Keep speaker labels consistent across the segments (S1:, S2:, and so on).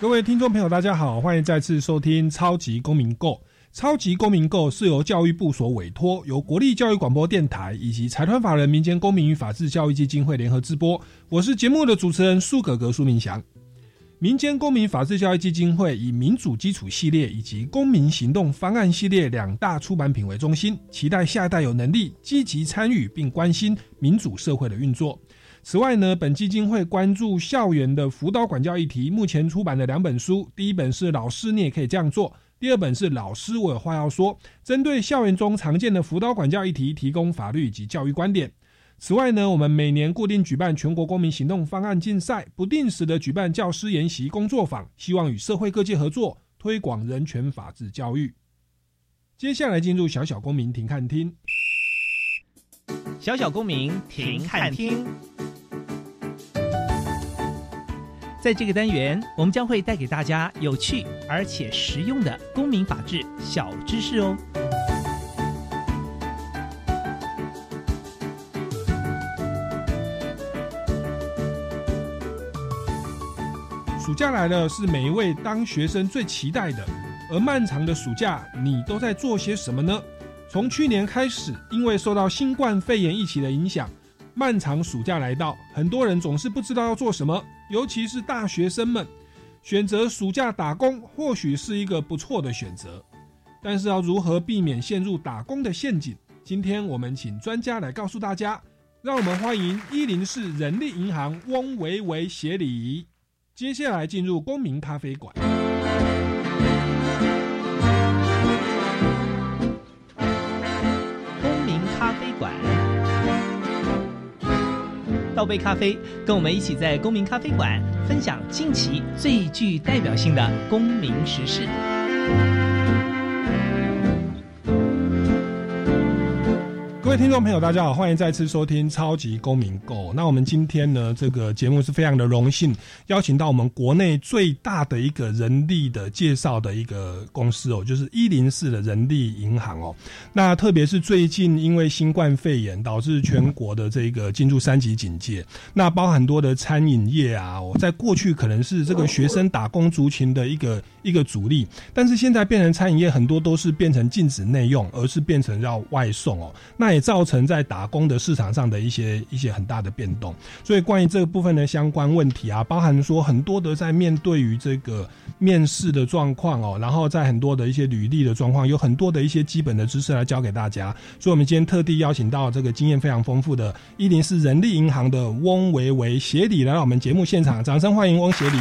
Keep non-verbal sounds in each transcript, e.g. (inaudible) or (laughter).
S1: 各位听众朋友，大家好，欢迎再次收听《超级公民购》。超级公民购是由教育部所委托，由国立教育广播电台以及财团法人民间公民与法治教育基金会联合直播。我是节目的主持人苏格格苏明祥。民间公民法治教育基金会以民主基础系列以及公民行动方案系列两大出版品为中心，期待下一代有能力积极参与并关心民主社会的运作。此外呢，本基金会关注校园的辅导管教议题，目前出版的两本书，第一本是《老师你也可以这样做》，第二本是《老师我有话要说》，针对校园中常见的辅导管教议题，提供法律以及教育观点。此外呢，我们每年固定举办全国公民行动方案竞赛，不定时的举办教师研习工作坊，希望与社会各界合作，推广人权法治教育。接下来进入小小公民庭看厅，
S2: 小小公民停看听。在这个单元，我们将会带给大家有趣而且实用的公民法治小知识哦。
S1: 暑假来了，是每一位当学生最期待的。而漫长的暑假，你都在做些什么呢？从去年开始，因为受到新冠肺炎疫情的影响，漫长暑假来到，很多人总是不知道要做什么。尤其是大学生们，选择暑假打工或许是一个不错的选择，但是要如何避免陷入打工的陷阱？今天我们请专家来告诉大家。让我们欢迎一零四人力银行翁维维协理。接下来进入公民咖啡馆。
S2: 倒杯咖啡，跟我们一起在公民咖啡馆分享近期最具代表性的公民时事。
S1: 各位听众朋友，大家好，欢迎再次收听《超级公民购》。那我们今天呢，这个节目是非常的荣幸，邀请到我们国内最大的一个人力的介绍的一个公司哦，就是一零四的人力银行哦。那特别是最近因为新冠肺炎导致全国的这个进入三级警戒，那包含多的餐饮业啊，我在过去可能是这个学生打工族群的一个一个主力，但是现在变成餐饮业很多都是变成禁止内用，而是变成要外送哦。那也造成在打工的市场上的一些一些很大的变动，所以关于这个部分的相关问题啊，包含说很多的在面对于这个面试的状况哦，然后在很多的一些履历的状况，有很多的一些基本的知识来教给大家。所以，我们今天特地邀请到这个经验非常丰富的一零四人力银行的翁维维协理来到我们节目现场，掌声欢迎翁协理。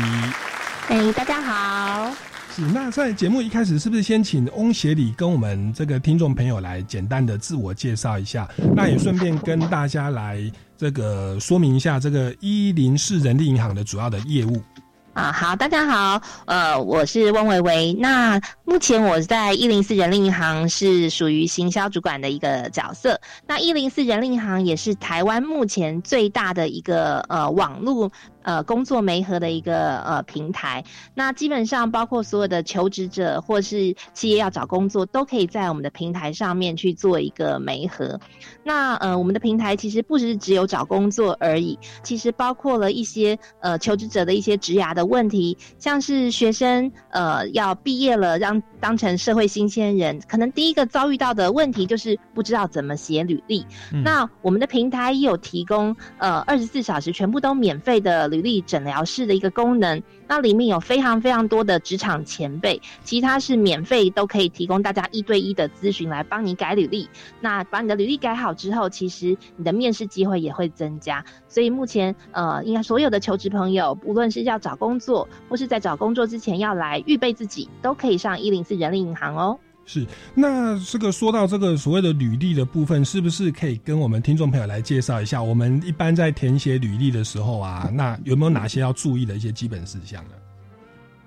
S3: 哎，大家好。
S1: 那在节目一开始，是不是先请翁协理跟我们这个听众朋友来简单的自我介绍一下？那也顺便跟大家来这个说明一下这个一零四人力银行的主要的业务。
S3: 啊，好，大家好，呃，我是翁维维。那目前我在一零四人力银行是属于行销主管的一个角色。那一零四人力银行也是台湾目前最大的一个呃网络。呃，工作媒合的一个呃平台，那基本上包括所有的求职者或是企业要找工作，都可以在我们的平台上面去做一个媒合。那呃，我们的平台其实不只是只有找工作而已，其实包括了一些呃求职者的一些职涯的问题，像是学生呃要毕业了，让当成社会新鲜人，可能第一个遭遇到的问题就是不知道怎么写履历。那我们的平台也有提供呃二十四小时全部都免费的。履历诊疗室的一个功能，那里面有非常非常多的职场前辈，其他是免费都可以提供大家一对一的咨询来帮你改履历。那把你的履历改好之后，其实你的面试机会也会增加。所以目前呃，应该所有的求职朋友，无论是要找工作，或是在找工作之前要来预备自己，都可以上一零四人力银行哦。
S1: 是，那这个说到这个所谓的履历的部分，是不是可以跟我们听众朋友来介绍一下？我们一般在填写履历的时候啊，那有没有哪些要注意的一些基本事项呢？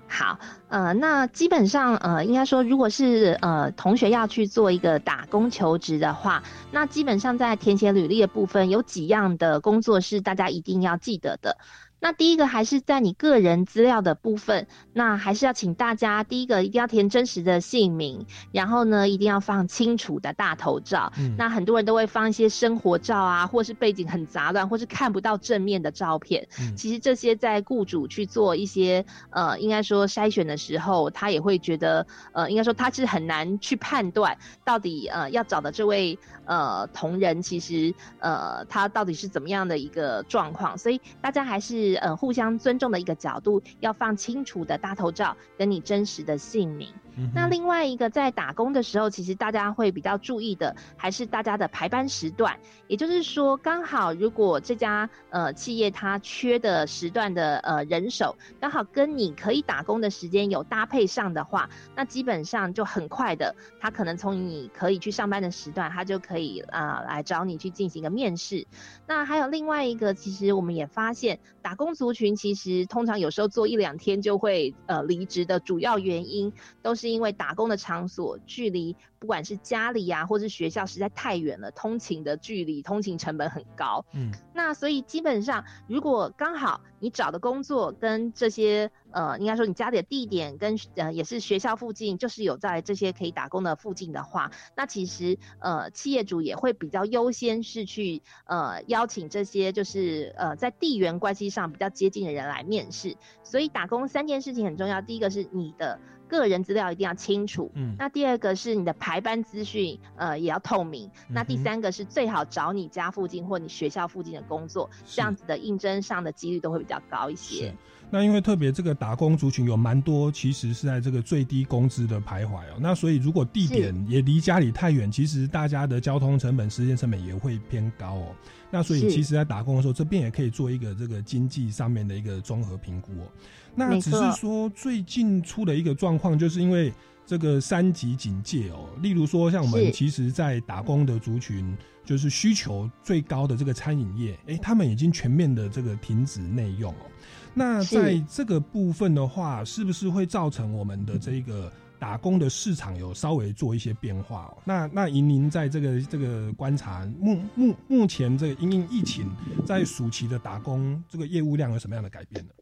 S3: 好，呃，那基本上，呃，应该说，如果是呃同学要去做一个打工求职的话，那基本上在填写履历的部分，有几样的工作是大家一定要记得的。那第一个还是在你个人资料的部分，那还是要请大家第一个一定要填真实的姓名，然后呢一定要放清楚的大头照。嗯，那很多人都会放一些生活照啊，或是背景很杂乱，或是看不到正面的照片。嗯，其实这些在雇主去做一些呃，应该说筛选的时候，他也会觉得呃，应该说他是很难去判断到底呃要找的这位呃同仁，其实呃他到底是怎么样的一个状况。所以大家还是。嗯，互相尊重的一个角度，要放清楚的大头照，跟你真实的姓名。那另外一个在打工的时候，其实大家会比较注意的，还是大家的排班时段。也就是说，刚好如果这家呃企业它缺的时段的呃人手，刚好跟你可以打工的时间有搭配上的话，那基本上就很快的，他可能从你可以去上班的时段，他就可以啊来找你去进行一个面试。那还有另外一个，其实我们也发现，打工族群其实通常有时候做一两天就会呃离职的主要原因，都是。因为打工的场所距离，不管是家里呀，或是学校，实在太远了，通勤的距离，通勤成本很高。嗯，那所以基本上，如果刚好你找的工作跟这些，呃，应该说你家里的地点跟呃也是学校附近，就是有在这些可以打工的附近的话，那其实呃企业主也会比较优先是去呃邀请这些就是呃在地缘关系上比较接近的人来面试。所以打工三件事情很重要，第一个是你的。个人资料一定要清楚，嗯，那第二个是你的排班资讯，呃，也要透明。那第三个是最好找你家附近或你学校附近的工作，这样子的应征上的几率都会比较高一些。
S1: 那因为特别这个打工族群有蛮多，其实是在这个最低工资的徘徊哦。那所以如果地点也离家里太远，其实大家的交通成本、时间成本也会偏高哦。那所以其实，在打工的时候，这边也可以做一个这个经济上面的一个综合评估哦。那只是说最近出的一个状况，就是因为这个三级警戒哦。例如说，像我们其实，在打工的族群，就是需求最高的这个餐饮业，哎，他们已经全面的这个停止内用哦。那在这个部分的话，是不是会造成我们的这个打工的市场有稍微做一些变化？那那以您在这个这个观察，目目目前这个因应疫情，在暑期的打工这个业务量有什么样的改变呢？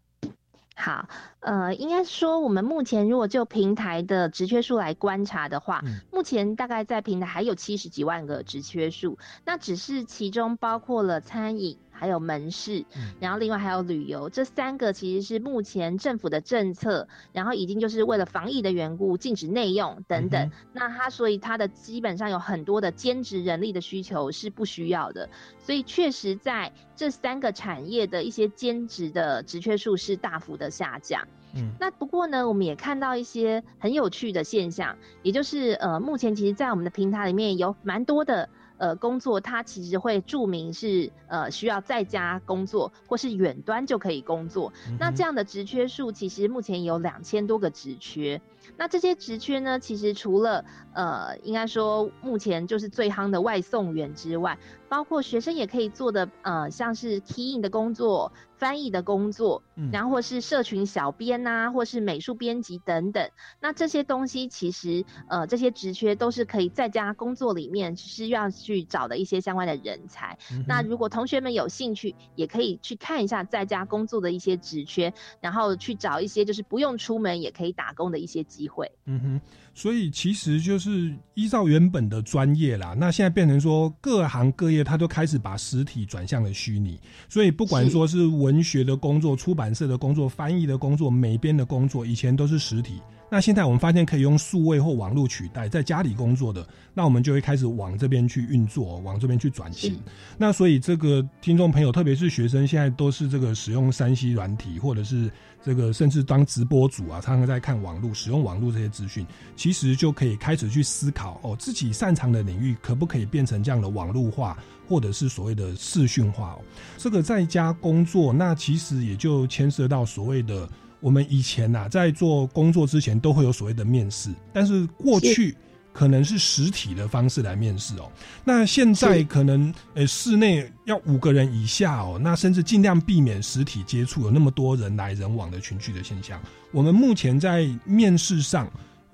S3: 好，呃，应该说我们目前如果就平台的职缺数来观察的话，目前大概在平台还有七十几万个职缺数，那只是其中包括了餐饮。还有门市，然后另外还有旅游，这三个其实是目前政府的政策，然后已经就是为了防疫的缘故禁止内用等等。那它所以它的基本上有很多的兼职人力的需求是不需要的，所以确实在这三个产业的一些兼职的职缺数是大幅的下降。嗯，那不过呢，我们也看到一些很有趣的现象，也就是呃，目前其实，在我们的平台里面有蛮多的。呃，工作它其实会注明是呃需要在家工作或是远端就可以工作。那这样的职缺数其实目前有两千多个职缺。那这些职缺呢，其实除了呃应该说目前就是最夯的外送员之外，包括学生也可以做的呃像是 key in 的工作。翻译的工作，然后或是社群小编呐，或是美术编辑等等，那这些东西其实，呃，这些职缺都是可以在家工作里面需要去找的一些相关的人才。那如果同学们有兴趣，也可以去看一下在家工作的一些职缺，然后去找一些就是不用出门也可以打工的一些机机会。
S1: 嗯哼。所以其实就是依照原本的专业啦，那现在变成说各行各业，他都开始把实体转向了虚拟。所以不管说是文学的工作、出版社的工作、翻译的工作、美编的工作，以前都是实体。那现在我们发现可以用数位或网络取代，在家里工作的，那我们就会开始往这边去运作，往这边去转型。那所以这个听众朋友，特别是学生，现在都是这个使用三 C 软体，或者是这个甚至当直播主啊，常常在看网络、使用网络这些资讯，其实就可以开始去思考哦，自己擅长的领域可不可以变成这样的网络化，或者是所谓的视讯化哦。这个在家工作，那其实也就牵涉到所谓的。我们以前呐，在做工作之前都会有所谓的面试，但是过去。可能是实体的方式来面试哦。那现在可能呃室内要五个人以下哦，那甚至尽量避免实体接触，有那么多人来人往的群聚的现象。我们目前在面试上。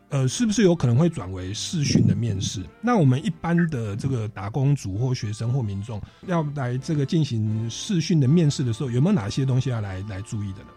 S1: 呃，是不是有可能会转为视讯的面试？那我们一般的这个打工族或学生或民众要来这个进行视讯的面试的时候，有没有哪些东西要来来注意的呢？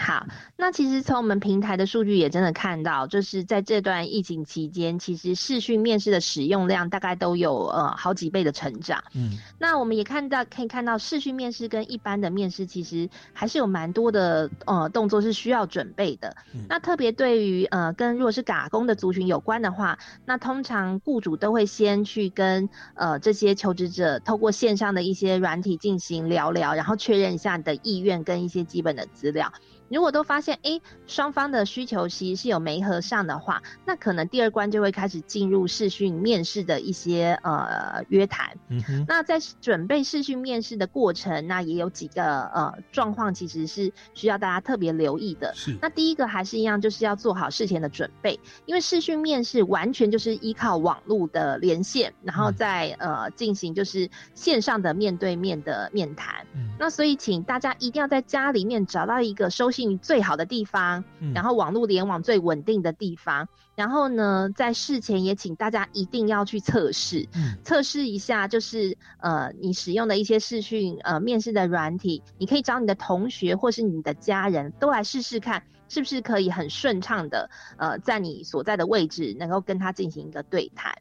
S3: 好，那其实从我们平台的数据也真的看到，就是在这段疫情期间，其实视讯面试的使用量大概都有呃好几倍的成长。嗯，那我们也看到可以看到视讯面试跟一般的面试其实还是有蛮多的呃动作是需要准备的。那特别对于呃跟如果是打工的族群有关的话，那通常雇主都会先去跟呃这些求职者透过线上的一些软体进行聊聊，然后确认一下你的意愿跟一些基本的资料。如果都发现哎，双方的需求其实是有没合上的话，那可能第二关就会开始进入试训面试的一些呃约谈。嗯哼。那在准备试训面试的过程，那也有几个呃状况，其实是需要大家特别留意的。
S1: 是。
S3: 那第一个还是一样，就是要做好事前的准备，因为试训面试完全就是依靠网络的连线，然后再呃进行就是线上的面对面的面谈。嗯。那所以请大家一定要在家里面找到一个收。最好的地方，然后网络联网最稳定的地方，然后呢，在事前也请大家一定要去测试，测试一下，就是呃，你使用的一些视讯呃面试的软体，你可以找你的同学或是你的家人都来试试看。是不是可以很顺畅的，呃，在你所在的位置能够跟他进行一个对谈？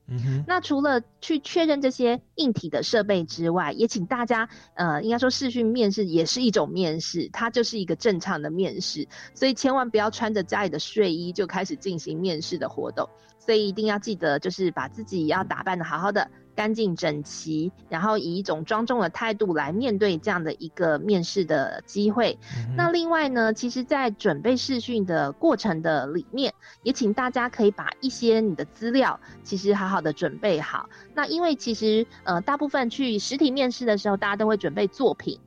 S3: 那除了去确认这些硬体的设备之外，也请大家，呃，应该说视讯面试也是一种面试，它就是一个正常的面试，所以千万不要穿着家里的睡衣就开始进行面试的活动。所以一定要记得，就是把自己要打扮的好好的。干净整齐，然后以一种庄重的态度来面对这样的一个面试的机会。那另外呢，其实，在准备试训的过程的里面，也请大家可以把一些你的资料，其实好好的准备好。那因为其实呃，大部分去实体面试的时候，大家都会准备作品。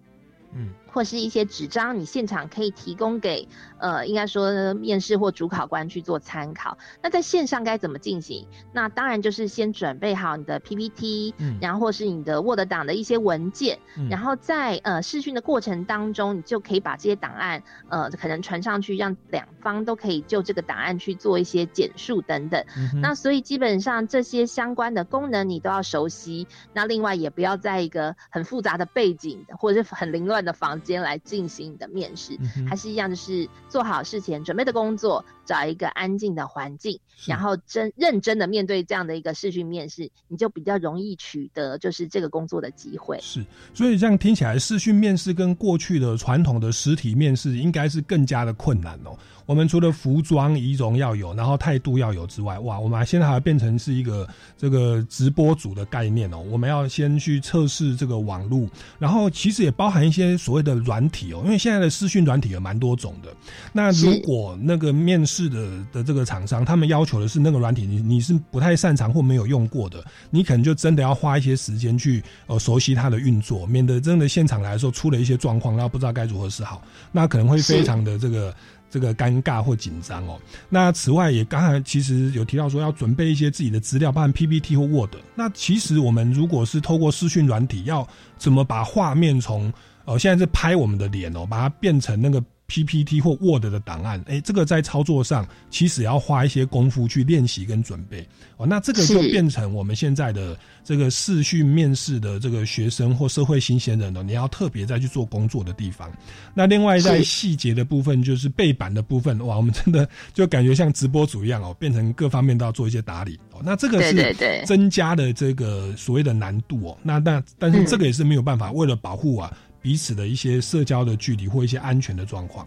S3: 嗯。或是一些纸张，你现场可以提供给呃，应该说面试或主考官去做参考。那在线上该怎么进行？那当然就是先准备好你的 PPT，嗯，然后或是你的 Word 档的一些文件，嗯然后在呃试训的过程当中，你就可以把这些档案呃可能传上去，让两方都可以就这个档案去做一些简述等等。那所以基本上这些相关的功能你都要熟悉。那另外也不要在一个很复杂的背景或者是很凌乱的房。间来进行你的面试，还是一样，就是做好事前准备的工作，找一个安静的环境，然后真认真的面对这样的一个视讯面试，你就比较容易取得就是这个工作的机会。
S1: 是，所以这样听起来，视讯面试跟过去的传统的实体面试应该是更加的困难哦。我们除了服装仪容要有，然后态度要有之外，哇，我们现在还变成是一个这个直播组的概念哦。我们要先去测试这个网络，然后其实也包含一些所谓的软体哦，因为现在的视讯软体有蛮多种的。那如果那个面试的的这个厂商，他们要求的是那个软体，你你是不太擅长或没有用过的，你可能就真的要花一些时间去呃熟悉它的运作，免得真的现场来的时候出了一些状况，然后不知道该如何是好，那可能会非常的这个。这个尴尬或紧张哦。那此外，也刚才其实有提到说要准备一些自己的资料，包含 PPT 或 Word。那其实我们如果是透过视讯软体，要怎么把画面从呃现在是拍我们的脸哦，把它变成那个。PPT 或 Word 的档案，哎，这个在操作上其实要花一些功夫去练习跟准备哦。那这个就变成我们现在的这个视讯面试的这个学生或社会新鲜人呢，你要特别再去做工作的地方。那另外在细节的部分，就是背板的部分，哇，我们真的就感觉像直播主一样哦，变成各方面都要做一些打理哦。那这个是增加的这个所谓的难度哦。那那但是这个也是没有办法，为了保护啊。彼此的一些社交的距离或一些安全的状况，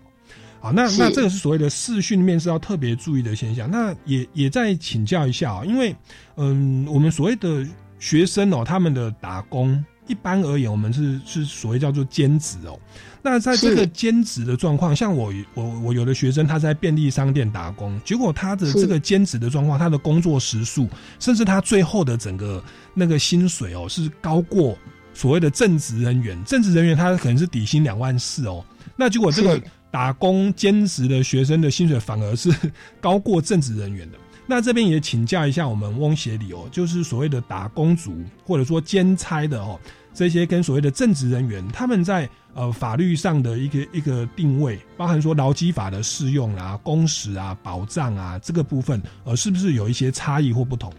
S1: 好，那那这个是所谓的视讯面试要特别注意的现象。那也也在请教一下啊，因为嗯，我们所谓的学生哦，他们的打工一般而言，我们是是所谓叫做兼职哦。那在这个兼职的状况，像我我我有的学生他在便利商店打工，结果他的这个兼职的状况，他的工作时数，甚至他最后的整个那个薪水哦，是高过。所谓的正职人员，正职人员他可能是底薪两万四哦，那结果这个打工兼职的学生的薪水反而是高过正职人员的。那这边也请教一下我们翁协理哦，就是所谓的打工族或者说兼差的哦，这些跟所谓的正职人员，他们在呃法律上的一个一个定位，包含说劳基法的适用啊、工时啊、保障啊这个部分，呃，是不是有一些差异或不同？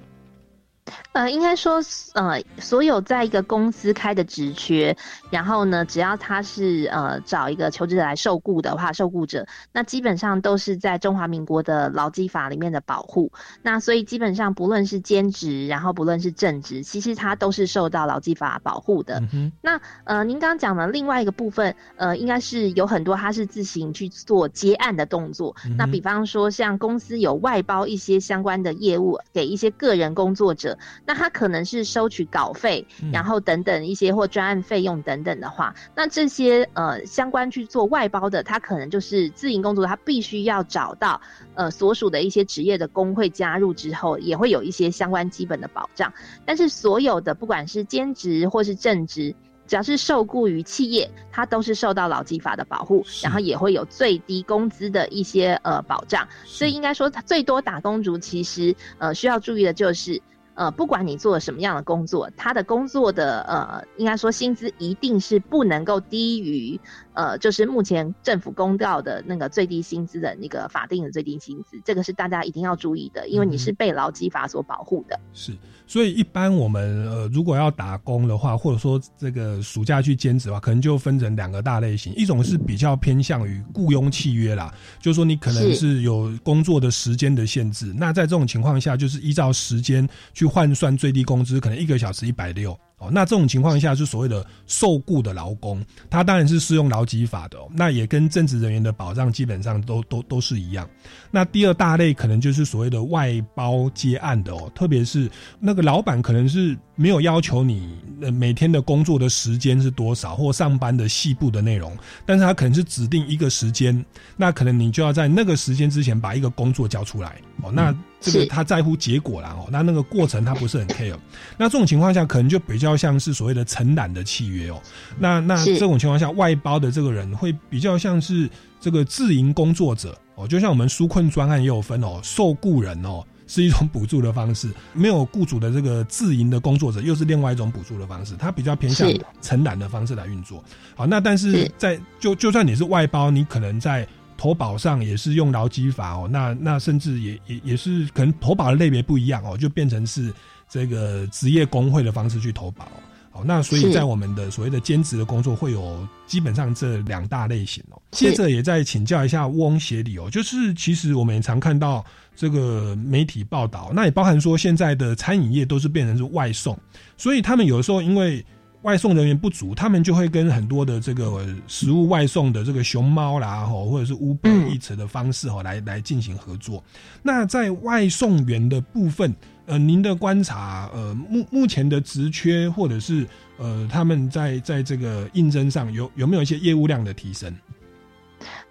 S3: 呃，应该说，呃，所有在一个公司开的职缺，然后呢，只要他是呃找一个求职者来受雇的话，受雇者，那基本上都是在中华民国的劳基法里面的保护。那所以基本上不论是兼职，然后不论是正职，其实他都是受到劳基法保护的。嗯那呃，您刚刚讲的另外一个部分，呃，应该是有很多他是自行去做接案的动作。那比方说，像公司有外包一些相关的业务给一些个人工作者。那他可能是收取稿费，然后等等一些或专案费用等等的话，那这些呃相关去做外包的，他可能就是自营工作，他必须要找到呃所属的一些职业的工会加入之后，也会有一些相关基本的保障。但是所有的不管是兼职或是正职，只要是受雇于企业，它都是受到劳基法的保护，然后也会有最低工资的一些呃保障。所以应该说，最多打工族其实呃需要注意的就是。呃，不管你做什么样的工作，他的工作的呃，应该说薪资一定是不能够低于。呃，就是目前政府公告的那个最低薪资的那个法定的最低薪资，这个是大家一定要注意的，因为你是被劳基法所保护的。
S1: 是，所以一般我们呃，如果要打工的话，或者说这个暑假去兼职的话，可能就分成两个大类型，一种是比较偏向于雇佣契约啦，就是说你可能是有工作的时间的限制，那在这种情况下，就是依照时间去换算最低工资，可能一个小时一百六。那这种情况下是所谓的受雇的劳工，他当然是适用劳基法的，那也跟正职人员的保障基本上都都都是一样。那第二大类可能就是所谓的外包接案的哦，特别是那个老板可能是没有要求你每天的工作的时间是多少或上班的细部的内容，但是他可能是指定一个时间，那可能你就要在那个时间之前把一个工作交出来哦，那。这个他在乎结果啦哦，那那个过程他不是很 (laughs) care。那这种情况下，可能就比较像是所谓的承揽的契约哦。那那这种情况下，外包的这个人会比较像是这个自营工作者哦，就像我们纾困专案也有分哦，受雇人哦是一种补助的方式，没有雇主的这个自营的工作者又是另外一种补助的方式，它比较偏向承揽的方式来运作。好，那但是在就就算你是外包，你可能在。投保上也是用劳基法哦，那那甚至也也也是可能投保的类别不一样哦，就变成是这个职业工会的方式去投保哦。那所以在我们的所谓的兼职的工作会有基本上这两大类型哦。接着也再请教一下翁协理哦，就是其实我们也常看到这个媒体报道，那也包含说现在的餐饮业都是变成是外送，所以他们有的时候因为。外送人员不足，他们就会跟很多的这个食物外送的这个熊猫啦，吼，或者是 Uber Eats 的方式，吼，来来进行合作。那在外送员的部分，呃，您的观察，呃，目目前的职缺，或者是呃，他们在在这个应征上有有没有一些业务量的提升？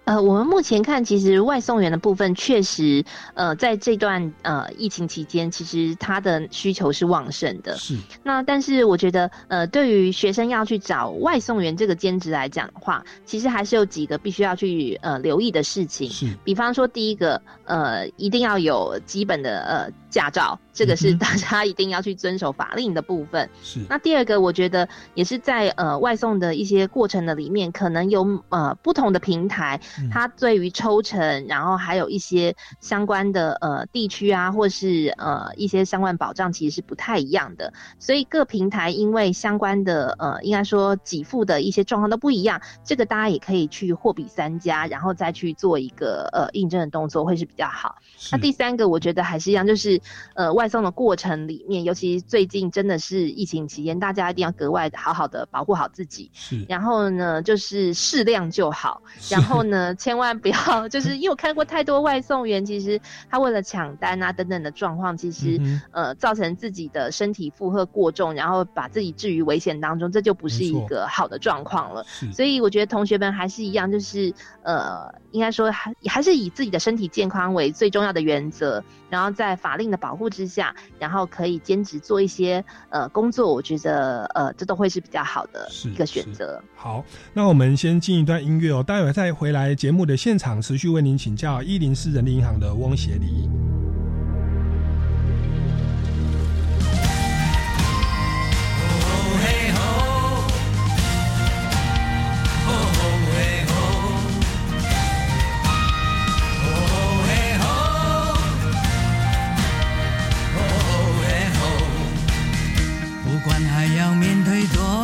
S3: 呃，我们目前看，其实外送员的部分确实，呃，在这段呃疫情期间，其实他的需求是旺盛的。
S1: 是。
S3: 那但是我觉得，呃，对于学生要去找外送员这个兼职来讲的话，其实还是有几个必须要去呃留意的事情。
S1: 是。
S3: 比方说，第一个，呃，一定要有基本的呃驾照。这个是大家一定要去遵守法令的部分。
S1: 是。
S3: 那第二个，我觉得也是在呃外送的一些过程的里面，可能有呃不同的平台，它对于抽成，然后还有一些相关的呃地区啊，或是呃一些相关保障，其实是不太一样的。所以各平台因为相关的呃应该说给付的一些状况都不一样，这个大家也可以去货比三家，然后再去做一个呃印证的动作，会是比较好。那第三个，我觉得还是一样，就是呃外。送的过程里面，尤其最近真的是疫情期间，大家一定要格外好好的保护好自己。
S1: 是，
S3: 然后呢，就是适量就好。然后 (laughs) 呢，千万不要，就是因为我看过太多外送员，其实他为了抢单啊等等的状况，其实呃造成自己的身体负荷过重，然后把自己置于危险当中，这就不是一个好的状况了。所以我觉得同学们还是一样，就是呃，应该说还还是以自己的身体健康为最重要的原则，然后在法令的保护之下。然后可以兼职做一些呃工作，我觉得呃这都会是比较好的一个选择。
S1: 好，那我们先进一段音乐哦，待会再回来节目的现场，持续为您请教一零四人力银行的翁协理。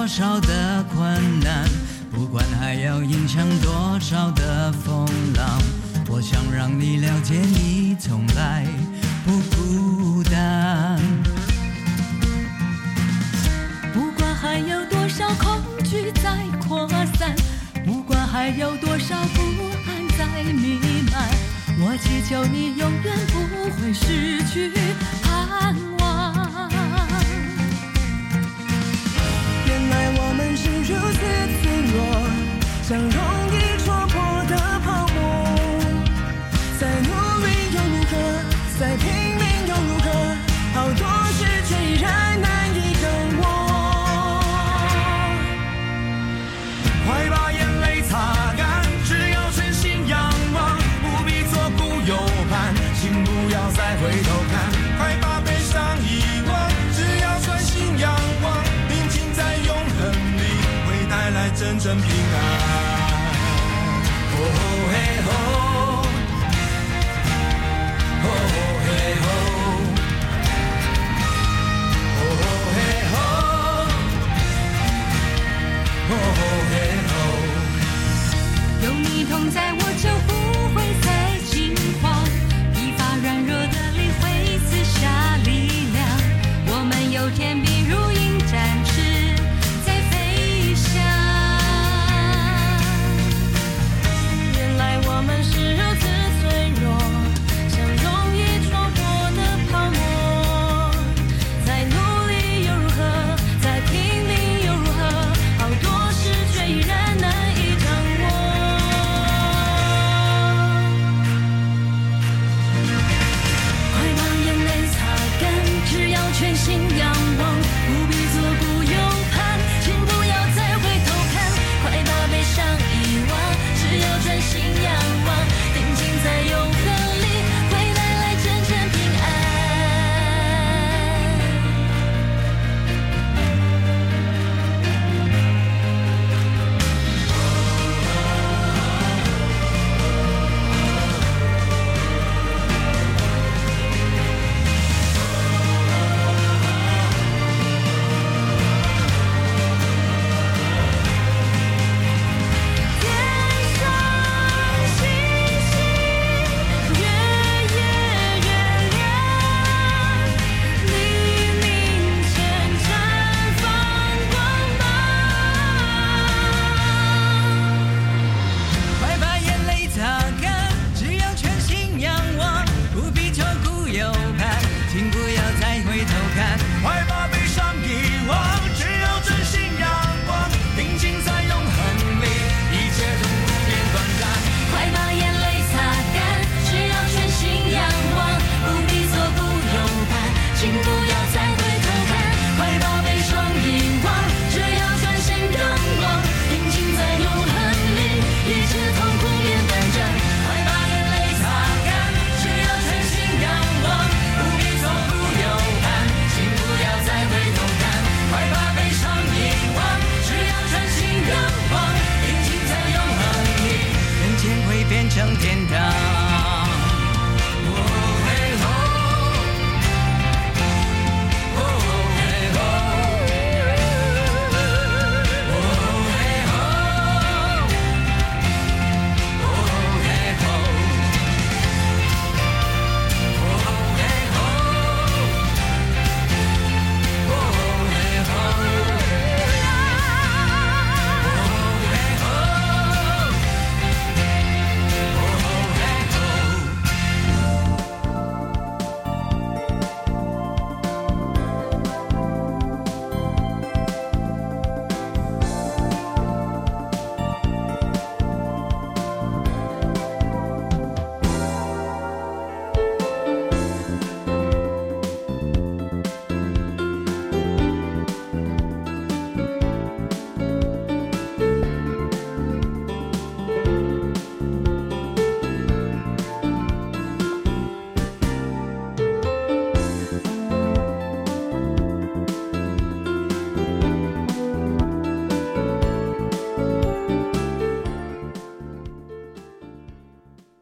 S4: 多少的困难，不管还要影响多少的风浪，我想
S5: 让你了解，你从来不孤单。不管还有多少恐惧在扩散，不管还有多少不安在弥漫，我祈求你永远不会失去。像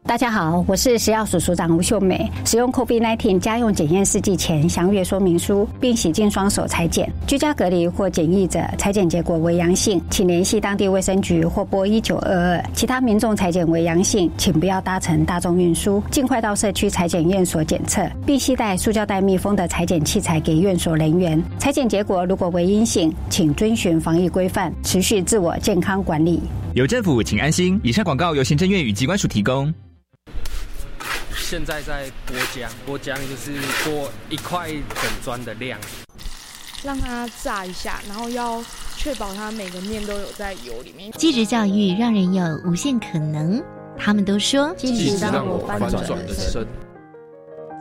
S6: 大家好，我是食药署署长吴秀美。使用 COVID-19 家用检验试剂前详阅说明书，并洗净双手裁剪。居家隔离或检疫者，裁剪结果为阳性，请联系当地卫生局或拨一九二二。其他民众裁剪为阳性，请不要搭乘大众运输，尽快到社区裁剪院所检测，并携带塑胶袋密封的裁剪器材给院所人员。裁剪结果如果为阴性，请遵循防疫规范，持续自我健康管理。
S7: 有政府，请安心。以上广告由行政院与机关署提供。
S8: 现在在剥浆，剥浆就是剥一块整砖的量，
S9: 让它炸一下，然后要确保它每个面都有在油里面。
S10: 继职教育让人有无限可能，他们都说
S9: 继职让我翻转人生。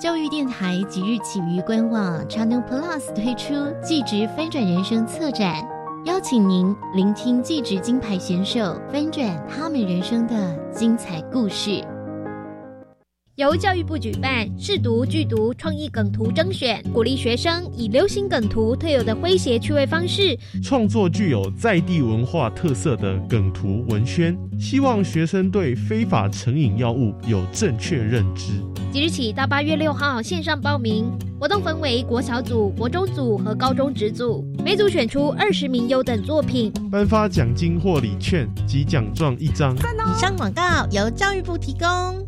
S10: 教育电台即日起于官网 Channel Plus 推出“继职翻转人生”策展，邀请您聆听继职金牌选手翻转他们人生的精彩故事。
S11: 由教育部举办试读剧读创意梗图征选，鼓励学生以流行梗图特有的诙谐趣味方式，
S12: 创作具有在地文化特色的梗图文宣，希望学生对非法成瘾药物有正确认知。
S11: 即日起到八月六号线上报名，活动分为国小组、国中组和高中职组，每组选出二十名优等作品，
S12: 颁发奖金或礼券及奖状一张。
S10: 以上广告由教育部提供。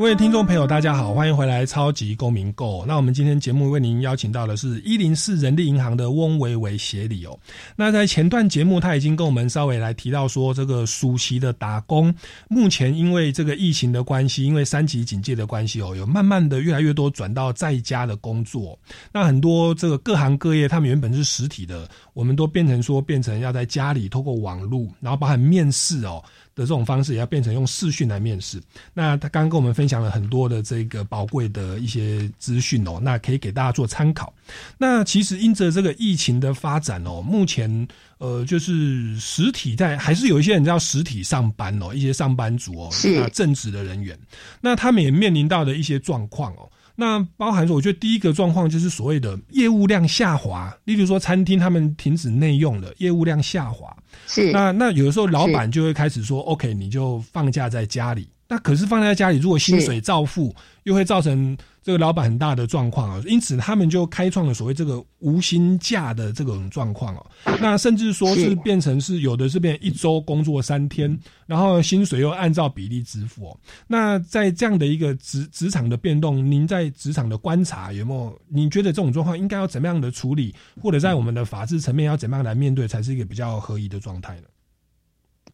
S1: 各位听众朋友，大家好，欢迎回来《超级公民购》。那我们今天节目为您邀请到的是一零四人力银行的翁维维协理哦。那在前段节目，他已经跟我们稍微来提到说，这个暑期的打工，目前因为这个疫情的关系，因为三级警戒的关系哦，有慢慢的越来越多转到在家的工作。那很多这个各行各业，他们原本是实体的，我们都变成说变成要在家里透过网络，然后包含面试哦。的这种方式也要变成用视讯来面试。那他刚刚跟我们分享了很多的这个宝贵的一些资讯哦，那可以给大家做参考。那其实因着这个疫情的发展哦，目前呃就是实体在还是有一些人要实体上班哦，一些上班族哦，那正职的人员，那他们也面临到的一些状况哦。那包含说，我觉得第一个状况就是所谓的业务量下滑，例如说餐厅他们停止内用了，业务量下滑。
S3: 是。
S1: 那那有的时候老板就会开始说，OK，你就放假在家里。那可是放在家里，如果薪水照付，又会造成这个老板很大的状况啊。因此，他们就开创了所谓这个无薪假的这种状况哦。那甚至说是变成是有的是变一周工作三天，然后薪水又按照比例支付哦。那在这样的一个职职场的变动，您在职场的观察有没有？你觉得这种状况应该要怎么样的处理，或者在我们的法制层面要怎么样来面对，才是一个比较合宜的状态呢？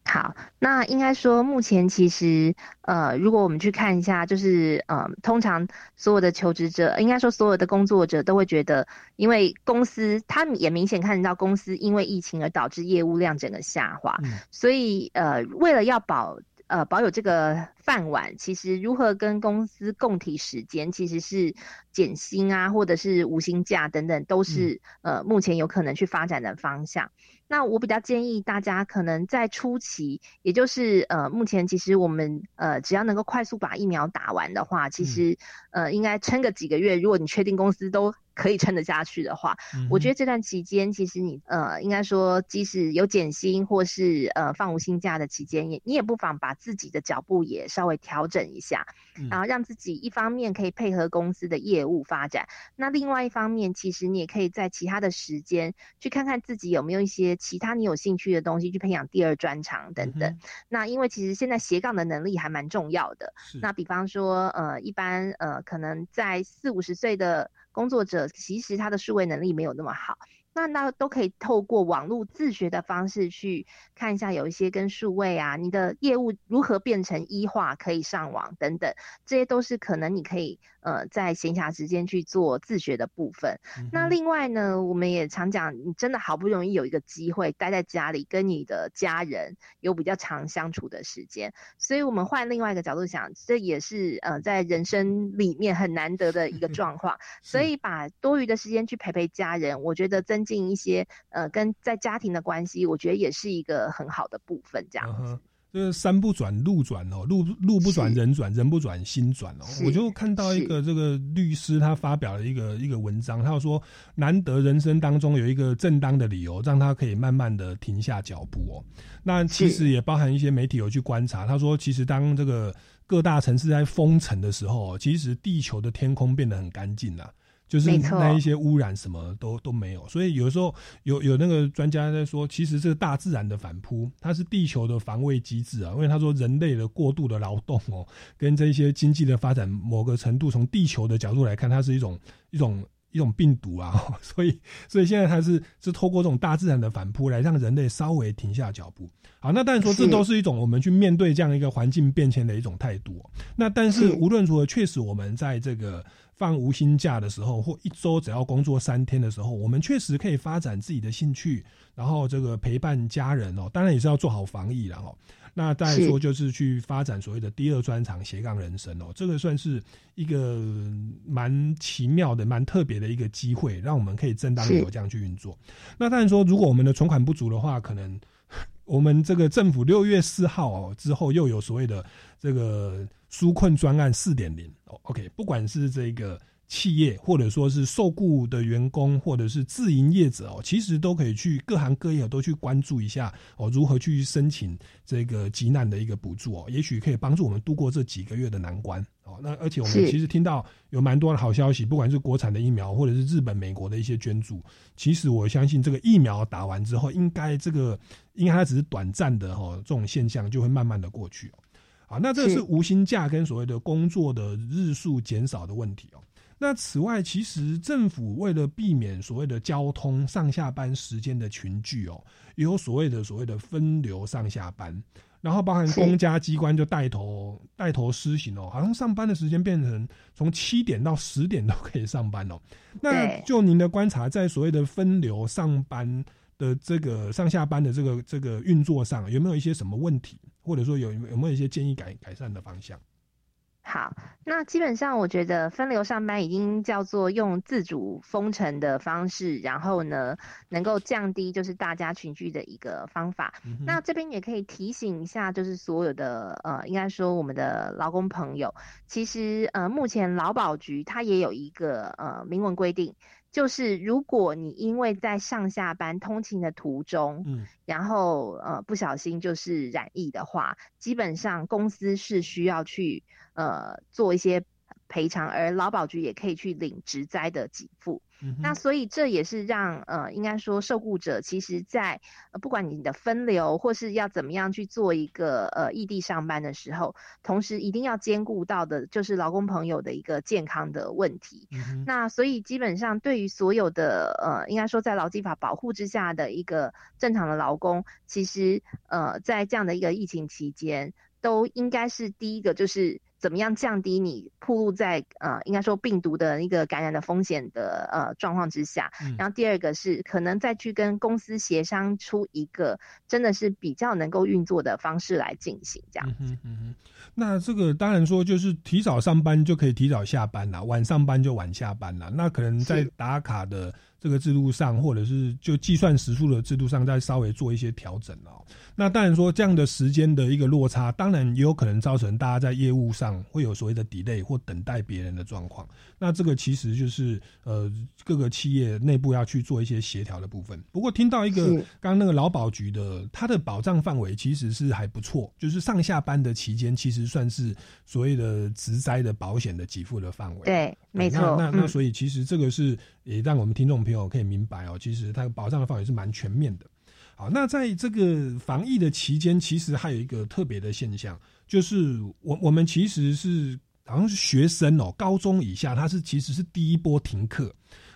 S3: 好，那应该说，目前其实，呃，如果我们去看一下，就是，呃，通常所有的求职者，应该说所有的工作者都会觉得，因为公司，他们也明显看得到公司因为疫情而导致业务量整个下滑，所以，呃，为了要保，呃，保有这个饭碗，其实如何跟公司共体时间，其实是减薪啊，或者是无薪假等等，都是，呃，目前有可能去发展的方向。那我比较建议大家，可能在初期，也就是呃，目前其实我们呃，只要能够快速把疫苗打完的话，其实呃，应该撑个几个月。如果你确定公司都可以撑得下去的话，我觉得这段期间，其实你呃，应该说，即使有减薪或是呃放无薪假的期间，也你也不妨把自己的脚步也稍微调整一下，然后让自己一方面可以配合公司的业务发展，那另外一方面，其实你也可以在其他的时间去看看自己有没有一些。其他你有兴趣的东西去培养第二专长等等，那因为其实现在斜杠的能力还蛮重要的。那比方说，呃，一般呃，可能在四五十岁的工作者，其实他的数位能力没有那么好。那那都可以透过网络自学的方式去看一下，有一些跟数位啊，你的业务如何变成一化，可以上网等等，这些都是可能你可以。呃在闲暇时间去做自学的部分。那另外呢，我们也常讲，你真的好不容易有一个机会待在家里，跟你的家人有比较长相处的时间，所以我们换另外一个角度想，这也是呃在人生里面很难得的一个状况。(laughs) 所以把多余的时间去陪陪家人，我觉得增进一些呃跟在家庭的关系，我觉得也是一个很好的部分。这样子。
S1: 这个山不转路转哦，路路不转人转，人不转心转哦。我就看到一个这个律师他发表了一个一个文章，他说难得人生当中有一个正当的理由，让他可以慢慢的停下脚步哦。那其实也包含一些媒体有去观察，他说其实当这个各大城市在封城的时候，其实地球的天空变得很干净了。就是那一些污染什么都都没有，所以有时候有有那个专家在说，其实这个大自然的反扑，它是地球的防卫机制啊。因为他说人类的过度的劳动哦，跟这些经济的发展，某个程度从地球的角度来看，它是一种一种一种病毒啊。(laughs) 所以所以现在它是是透过这种大自然的反扑来让人类稍微停下脚步。好，那当然说这都是一种我们去面对这样一个环境变迁的一种态度。那但是无论如何，确实我们在这个。放无薪假的时候，或一周只要工作三天的时候，我们确实可以发展自己的兴趣，然后这个陪伴家人哦，当然也是要做好防疫了哦。那再说就是去发展所谓的第二专长斜杠人生哦，这个算是一个蛮奇妙的、蛮特别的一个机会，让我们可以正当有这样去运作。那当然说，如果我们的存款不足的话，可能我们这个政府六月四号哦之后又有所谓的这个。纾困专案四点零，OK，不管是这个企业，或者说是受雇的员工，或者是自营业者哦，其实都可以去各行各业都去关注一下哦，如何去申请这个急难的一个补助哦，也许可以帮助我们度过这几个月的难关哦。那而且我们其实听到有蛮多的好消息，不管是国产的疫苗，或者是日本、美国的一些捐助，其实我相信这个疫苗打完之后，应该这个应该它只是短暂的哈，这种现象就会慢慢的过去哦。啊，那这是无薪假跟所谓的工作的日数减少的问题哦。那此外，其实政府为了避免所谓的交通上下班时间的群聚哦，也有所谓的所谓的分流上下班，然后包含公家机关就带头带头施行哦，好像上班的时间变成从七点到十点都可以上班哦。那就您的观察，在所谓的分流上班的这个上下班的这个这个运作上，有没有一些什么问题？或者说有有没有一些建议改改善的方向？
S3: 好，那基本上我觉得分流上班已经叫做用自主封城的方式，然后呢能够降低就是大家群聚的一个方法。那这边也可以提醒一下，就是所有的呃，应该说我们的劳工朋友，其实呃目前劳保局它也有一个呃明文规定。就是如果你因为在上下班通勤的途中，嗯，然后呃不小心就是染疫的话，基本上公司是需要去呃做一些赔偿，而劳保局也可以去领职灾的给付。那所以这也是让呃，应该说受雇者其实，在不管你的分流或是要怎么样去做一个呃异地上班的时候，同时一定要兼顾到的就是劳工朋友的一个健康的问题。那所以基本上对于所有的呃，应该说在劳基法保护之下的一个正常的劳工，其实呃在这样的一个疫情期间，都应该是第一个就是。怎么样降低你暴露在呃，应该说病毒的一个感染的风险的呃状况之下？然后第二个是可能再去跟公司协商出一个真的是比较能够运作的方式来进行这样子。
S1: 那这个当然说就是提早上班就可以提早下班了，晚上班就晚下班了。那可能在打卡的。这个制度上，或者是就计算时数的制度上，再稍微做一些调整哦。那当然说，这样的时间的一个落差，当然也有可能造成大家在业务上会有所谓的 delay 或等待别人的状况。那这个其实就是呃各个企业内部要去做一些协调的部分。不过听到一个刚刚那个劳保局的，它的保障范围其实是还不错，就是上下班的期间，其实算是所谓的职灾的保险的给付的范围。
S3: 对，没错。
S1: 那那所以其实这个是也让我们听众朋友可以明白哦，其实它保障的范围是蛮全面的。好，那在这个防疫的期间，其实还有一个特别的现象，就是我我们其实是好像是学生哦，高中以下，他是其实是第一波停课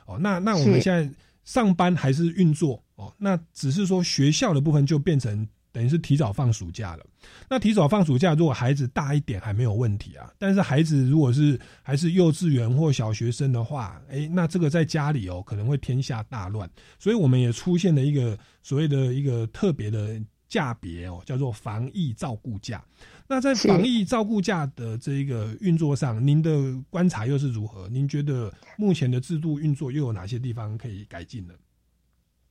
S1: 哦。那那我们现在上班还是运作哦，那只是说学校的部分就变成等于是提早放暑假了。那提早放暑假，如果孩子大一点还没有问题啊，但是孩子如果是还是幼稚园或小学生的话，诶，那这个在家里哦可能会天下大乱，所以我们也出现了一个所谓的一个特别的价别哦，叫做防疫照顾假。那在防疫照顾假的这一个运作上，您的观察又是如何？您觉得目前的制度运作又有哪些地方可以改进呢？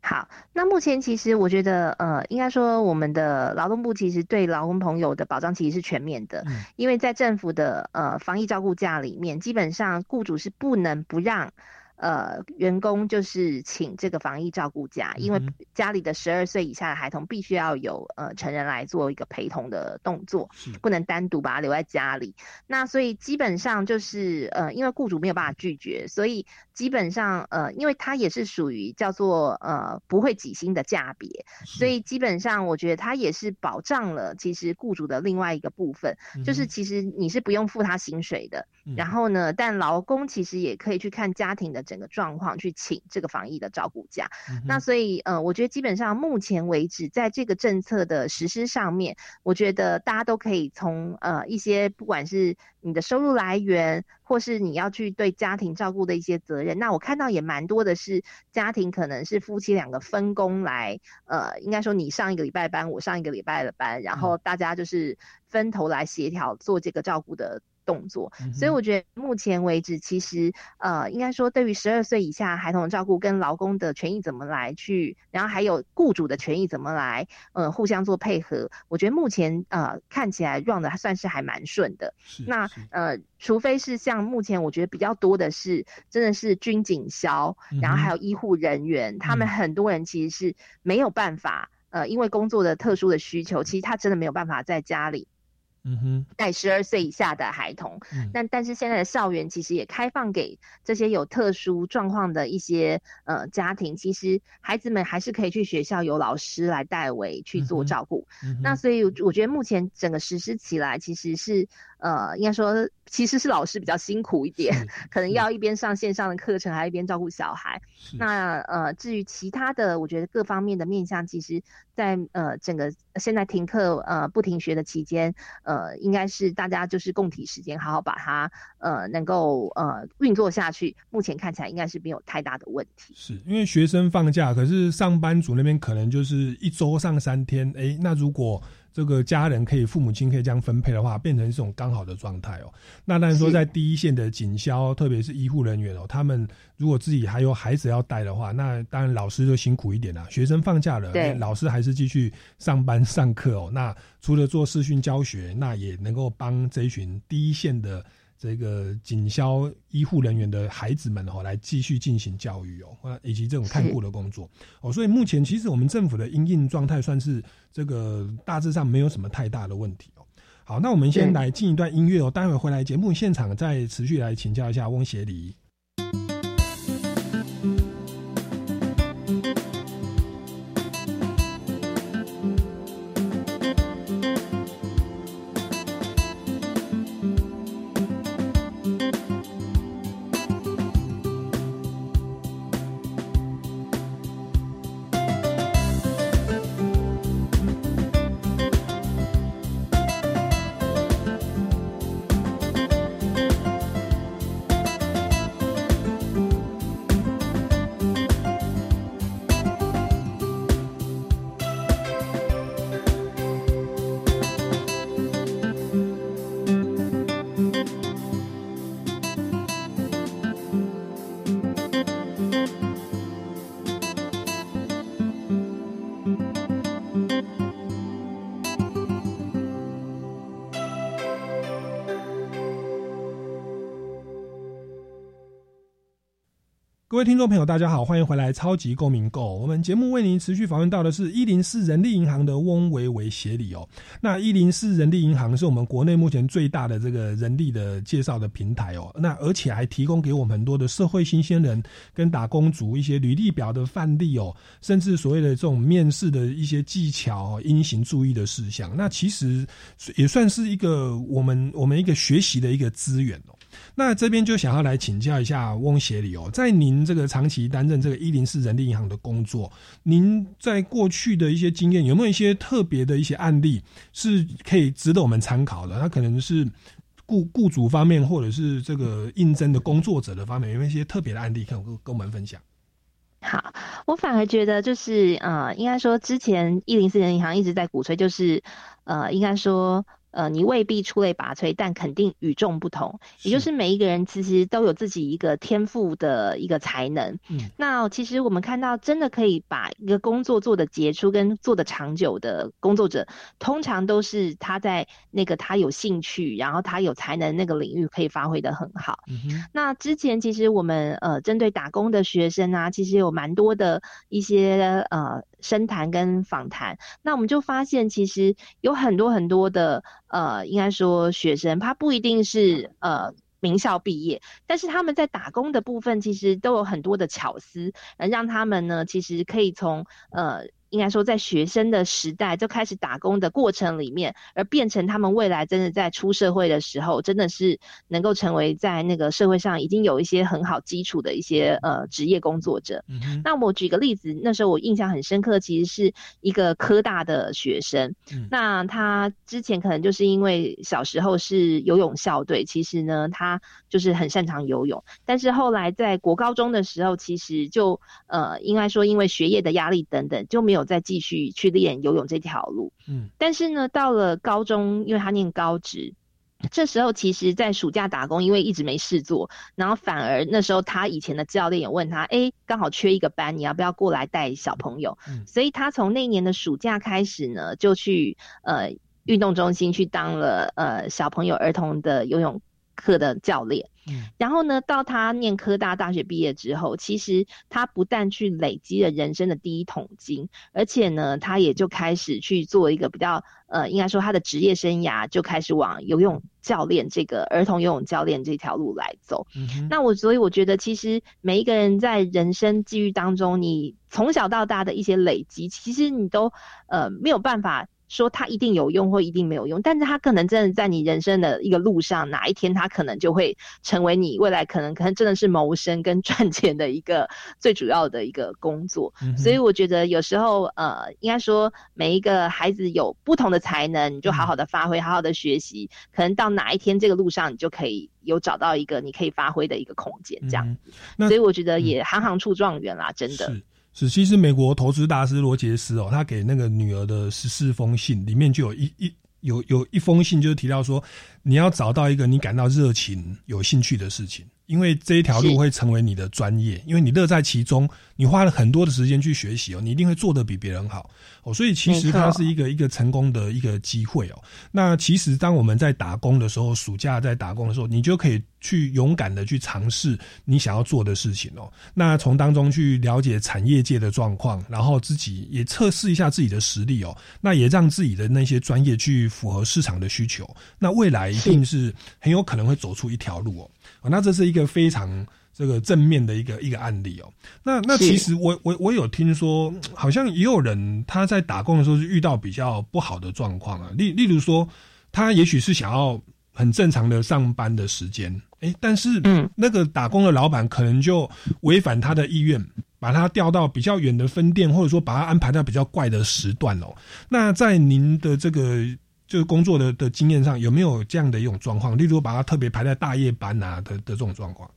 S3: 好，那目前其实我觉得，呃，应该说我们的劳动部其实对劳工朋友的保障其实是全面的，因为在政府的呃防疫照顾假里面，基本上雇主是不能不让。呃，员工就是请这个防疫照顾假，因为家里的十二岁以下的孩童必须要有呃成人来做一个陪同的动作，不能单独把他留在家里。那所以基本上就是呃，因为雇主没有办法拒绝，所以基本上呃，因为它也是属于叫做呃不会挤薪的价别，所以基本上我觉得它也是保障了其实雇主的另外一个部分，就是其实你是不用付他薪水的。然后呢，但劳工其实也可以去看家庭的。整个状况去请这个防疫的照顾假，那所以呃，我觉得基本上目前为止，在这个政策的实施上面，我觉得大家都可以从呃一些不管是你的收入来源，或是你要去对家庭照顾的一些责任，那我看到也蛮多的是家庭可能是夫妻两个分工来，呃，应该说你上一个礼拜班，我上一个礼拜的班，然后大家就是分头来协调做这个照顾的。动作，所以我觉得目前为止，其实呃，应该说对于十二岁以下孩童的照顾跟劳工的权益怎么来去，然后还有雇主的权益怎么来，呃，互相做配合，我觉得目前呃看起来 run 的还算是还蛮顺的。那呃，除非是像目前我觉得比较多的是，真的是军警消，然后还有医护人员，他们很多人其实是没有办法，呃，因为工作的特殊的需求，其实他真的没有办法在家里。
S1: 嗯哼，
S3: 带十二岁以下的孩童，但但是现在的校园其实也开放给这些有特殊状况的一些呃家庭，其实孩子们还是可以去学校有老师来代为去做照顾。那所以我觉得目前整个实施起来其实是呃，应该说其实是老师比较辛苦一点，可能要一边上线上的课程，还一边照顾小孩。那呃，至于其他的，我觉得各方面的面向，其实在呃整个现在停课呃不停学的期间。呃，应该是大家就是共体时间，好好把它呃能够呃运作下去。目前看起来应该是没有太大的问题。
S1: 是因为学生放假，可是上班族那边可能就是一周上三天。哎，那如果这个家人可以父母亲可以这样分配的话，变成一种刚好的状态哦。那当然说在第一线的警消，特别是医护人员哦，他们如果自己还有孩子要带的话，那当然老师就辛苦一点啦。学生放假了，老师还是继续上班上课哦。那除了做视讯教学，那也能够帮这一群第一线的。这个警消医护人员的孩子们哦，来继续进行教育哦，以及这种看护的工作哦，所以目前其实我们政府的应应状态算是这个大致上没有什么太大的问题哦。好，那我们先来进一段音乐哦，待会回来节目现场再持续来请教一下翁协理。各位听众朋友，大家好，欢迎回来《超级公民购》。我们节目为您持续访问到的是一零四人力银行的翁维维协理哦。那一零四人力银行是我们国内目前最大的这个人力的介绍的平台哦。那而且还提供给我们很多的社会新鲜人跟打工族一些履历表的范例哦，甚至所谓的这种面试的一些技巧、应行注意的事项。那其实也算是一个我们我们一个学习的一个资源哦。那这边就想要来请教一下翁协理哦，在您这个长期担任这个一零四人力银行的工作，您在过去的一些经验，有没有一些特别的一些案例是可以值得我们参考的？那可能是雇雇主方面，或者是这个应征的工作者的方面，有没有一些特别的案例可以跟跟我们分享？
S3: 好，我反而觉得就是呃，应该说之前一零四人银行一直在鼓吹，就是呃，应该说。呃，你未必出类拔萃，但肯定与众不同。也就是每一个人其实都有自己一个天赋的一个才能。嗯，那其实我们看到，真的可以把一个工作做的杰出跟做的长久的工作者，通常都是他在那个他有兴趣，然后他有才能那个领域可以发挥的很好。嗯那之前其实我们呃针对打工的学生啊，其实有蛮多的一些呃。深谈跟访谈，那我们就发现，其实有很多很多的，呃，应该说学生，他不一定是呃名校毕业，但是他们在打工的部分，其实都有很多的巧思，呃，让他们呢，其实可以从呃。应该说，在学生的时代就开始打工的过程里面，而变成他们未来真的在出社会的时候，真的是能够成为在那个社会上已经有一些很好基础的一些呃职业工作者。那我举个例子，那时候我印象很深刻，其实是一个科大的学生。那他之前可能就是因为小时候是游泳校队，其实呢他就是很擅长游泳，但是后来在国高中的时候，其实就呃应该说因为学业的压力等等，就没有。再继续去练游泳这条路，嗯，但是呢，到了高中，因为他念高职，这时候其实，在暑假打工，因为一直没事做，然后反而那时候他以前的教练也问他，哎，刚好缺一个班，你要不要过来带小朋友？嗯，所以他从那年的暑假开始呢，就去呃运动中心去当了呃小朋友儿童的游泳课的教练。然后呢，到他念科大大学毕业之后，其实他不但去累积了人生的第一桶金，而且呢，他也就开始去做一个比较呃，应该说他的职业生涯就开始往游泳教练这个儿童游泳教练这条路来走。嗯那我所以我觉得，其实每一个人在人生际遇当中，你从小到大的一些累积，其实你都呃没有办法。说它一定有用或一定没有用，但是它可能真的在你人生的一个路上，哪一天它可能就会成为你未来可能可能真的是谋生跟 (laughs) 赚钱的一个最主要的一个工作。所以我觉得有时候呃，应该说每一个孩子有不同的才能，你就好好的发挥，好好的学习，可能到哪一天这个路上你就可以有找到一个你可以发挥的一个空间，这样子。所以我觉得也行行出状元啦，真的。
S1: 是，其实美国投资大师罗杰斯哦，他给那个女儿的十四封信里面就有一一有有一封信，就是提到说，你要找到一个你感到热情、有兴趣的事情。因为这一条路会成为你的专业，因为你乐在其中，你花了很多的时间去学习哦，你一定会做得比别人好哦，所以其实它是一个一个成功的一个机会哦。那其实当我们在打工的时候，暑假在打工的时候，你就可以去勇敢的去尝试你想要做的事情哦。那从当中去了解产业界的状况，然后自己也测试一下自己的实力哦。那也让自己的那些专业去符合市场的需求，那未来一定是很有可能会走出一条路哦。那这是一个非常这个正面的一个一个案例哦。那那其实我我我有听说，好像也有人他在打工的时候是遇到比较不好的状况啊。例例如说，他也许是想要很正常的上班的时间，哎，但是那个打工的老板可能就违反他的意愿，把他调到比较远的分店，或者说把他安排到比较怪的时段哦。那在您的这个。就是工作的的经验上有没有这样的一种状况？例如把他特别排在大夜班啊的的这种状况。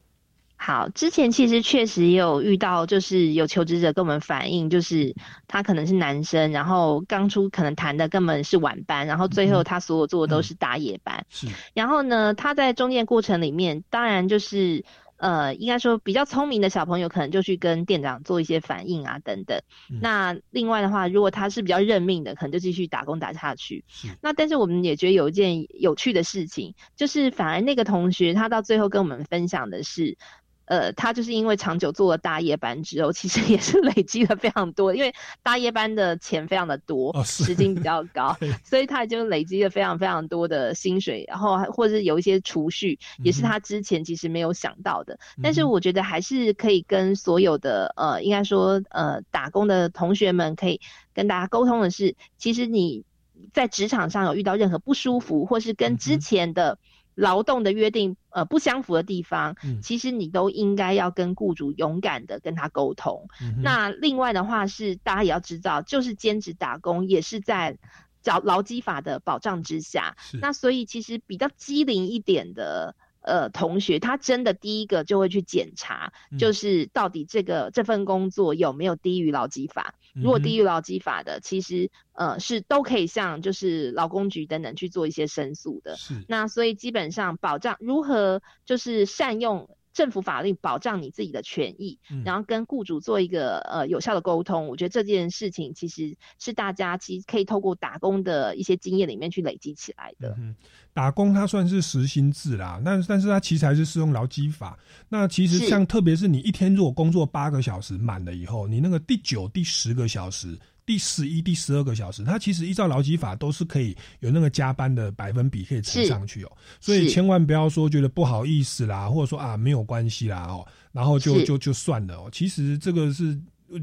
S3: 好，之前其实确实也有遇到，就是有求职者跟我们反映，就是他可能是男生，然后刚出可能谈的根本是晚班，然后最后他所有做的都是打夜班。是，然后呢，他在中间过程里面，当然就是。呃，应该说比较聪明的小朋友，可能就去跟店长做一些反应啊，等等。那另外的话，如果他是比较认命的，可能就继续打工打下去。那但是我们也觉得有一件有趣的事情，就是反而那个同学他到最后跟我们分享的是。呃，他就是因为长久做了大夜班之后，其实也是 (laughs) 累积了非常多，因为大夜班的钱非常的多，时薪比较高，所以他就累积了非常非常多的薪水，然后或者是有一些储蓄，也是他之前其实没有想到的。但是我觉得还是可以跟所有的呃，应该说呃打工的同学们可以跟大家沟通的是，其实你在职场上有遇到任何不舒服，或是跟之前的。劳动的约定呃不相符的地方，
S1: 嗯
S3: 其实你都应该要跟雇主勇敢的跟他沟通。
S1: 嗯
S3: 那另外的话是，大家也要知道，就是兼职打工也是在劳劳基法的保障之下。那所以其实比较机灵一点的。呃，同学，他真的第一个就会去检查，
S1: 嗯
S3: 就是到底这个这份工作有没有低于劳基法。如果低于劳基法的，其实呃是都可以向就是劳工局等等去做一些申诉的。
S1: 是
S3: 那所以基本上保障如何就是善用政府法律保障你自己的权益，
S1: 嗯
S3: 然后跟雇主做一个呃有效的沟通。我觉得这件事情其实是大家其实可以透过打工的一些经验里面去累积起来的。
S1: 嗯打工它算是时薪制啦，那但是它其实还是适用劳基法。那其实像特别是你一天如果工作八个小时满了以后，你那个第九、第十个小时、第十一、第十二个小时，它其实依照劳基法都是可以有那个加班的百分比可以乘上去哦。所以千万不要说觉得不好意思啦，或者说啊没有关系啦哦，然后就就就算了哦。其实这个是。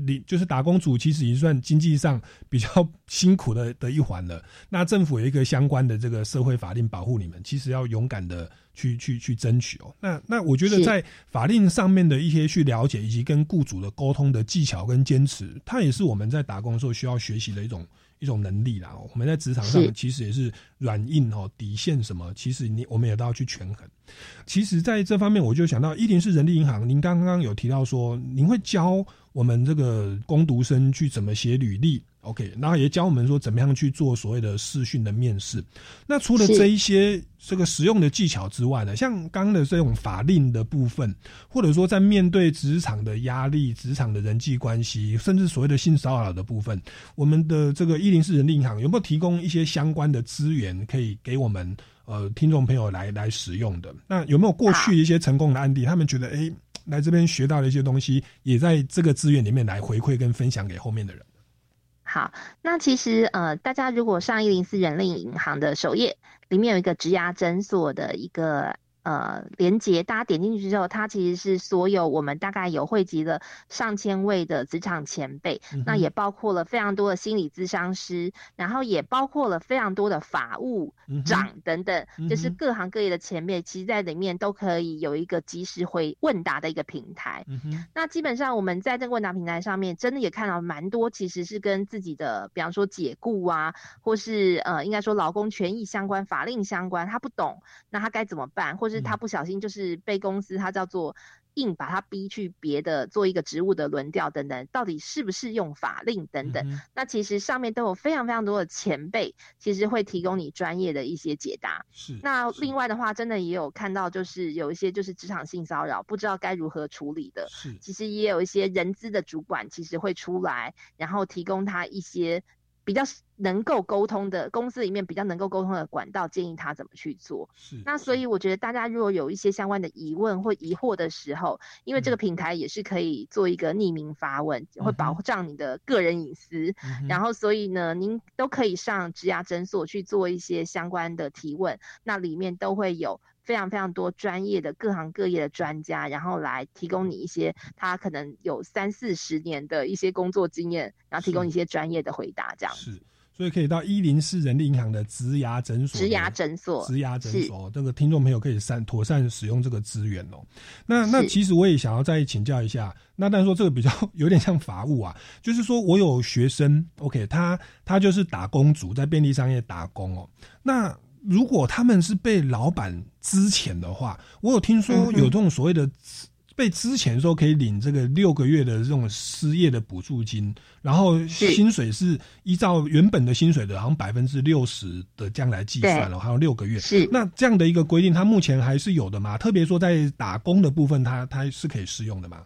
S1: 你就是打工族，其实已经算经济上比较 (laughs) 辛苦的的一环了。那政府有一个相关的这个社会法令保护你们，其实要勇敢的去去去争取哦。那那我觉得在法令上面的一些去了解，以及跟雇主的沟通的技巧跟坚持，它也是我们在打工的时候需要学习的一种一种能力啦。我们在职场上其实也是软硬哦底线什么，其实你我们也都要去权衡。其实在这方面，我就想到一零是人力银行，您刚刚有提到说，您会教我们这个工读生去怎么写履历，OK，然后也教我们说怎么样去做所谓的视讯的面试。那除了这一些这个实用的技巧之外呢，像刚刚的这种法令的部分，或者说在面对职场的压力、职场的人际关系，甚至所谓的性骚扰的部分，我们的这个一零四人力银行有没有提供一些相关的资源，可以给我们呃听众朋友来来使用的？那有没有过去一些成功的案例？他们觉得哎、诶来这边学到的一些东西，也在这个资源里面来回馈跟分享给后面的人。
S3: 好，那其实呃，大家如果上一零四人力银行的首页，里面有一个职牙诊所的一个呃连接，大家点进去之后，它其实是所有我们大概有汇集了上千位的职场前辈，
S13: 嗯
S3: 那也包括了非常多的心理咨商师，然后也包括了非常多的法务长等等，就是各行各业的前辈，其实在里面都可以有一个及时回问答的一个平台。
S1: 嗯，
S3: 那基本上我们在这个问答平台上面，真的也看到蛮多其实是跟自己的，比方说解雇啊，或是呃，应该说劳工权益相关、法令相关，他不懂，那他该怎么办？或是他不小心就是被公司他叫做硬把他逼去别的做一个职务的轮调等等，到底是不是用法令等等？那其实上面都有非常非常多的前辈，其实会提供你专业的一些解答。
S1: 是
S3: 那另外的话，真的也有看到，就是有一些就是职场性骚扰，不知道该如何处理的。
S1: 是
S3: 其实也有一些人资的主管，其实会出来，然后提供他一些比较能够沟通的公司里面比较能够沟通的管道，建议他怎么去做。
S1: 是
S3: 那所以我觉得大家如果有一些相关的疑问或疑惑的时候，因为这个平台也是可以做一个匿名发问，会保障你的个人隐私。然后所以呢，您都可以上职牙诊所去做一些相关的提问，那里面都会有。非常非常多专业的各行各业的专家，然后来提供你一些他可能有三四十年的一些工作经验，然后提供一些专业的回答，这样。
S1: 是，所以可以到一零四人力银行的职牙诊所的，
S3: 职涯诊所
S1: 职牙诊所，这个听众朋友可以善妥善使用这个资源哦。那那其实我也想要再请教一下，那但是说这个比较 (laughs) 有点像法务啊，就是说我有学生，OK，他他就是打工族，在便利商业打工哦，那。如果他们是被老板资遣的话，我有听说有这种所谓的被资遣的时候可以领这个六个月的这种失业的补助金，然后薪水是依照原本的薪水的，好像百分之六十的这样来计算了，还有六个月。
S3: 是
S1: 那这样的一个规定，它目前还是有的嘛？特别说在打工的部分，它它是可以适用的嘛？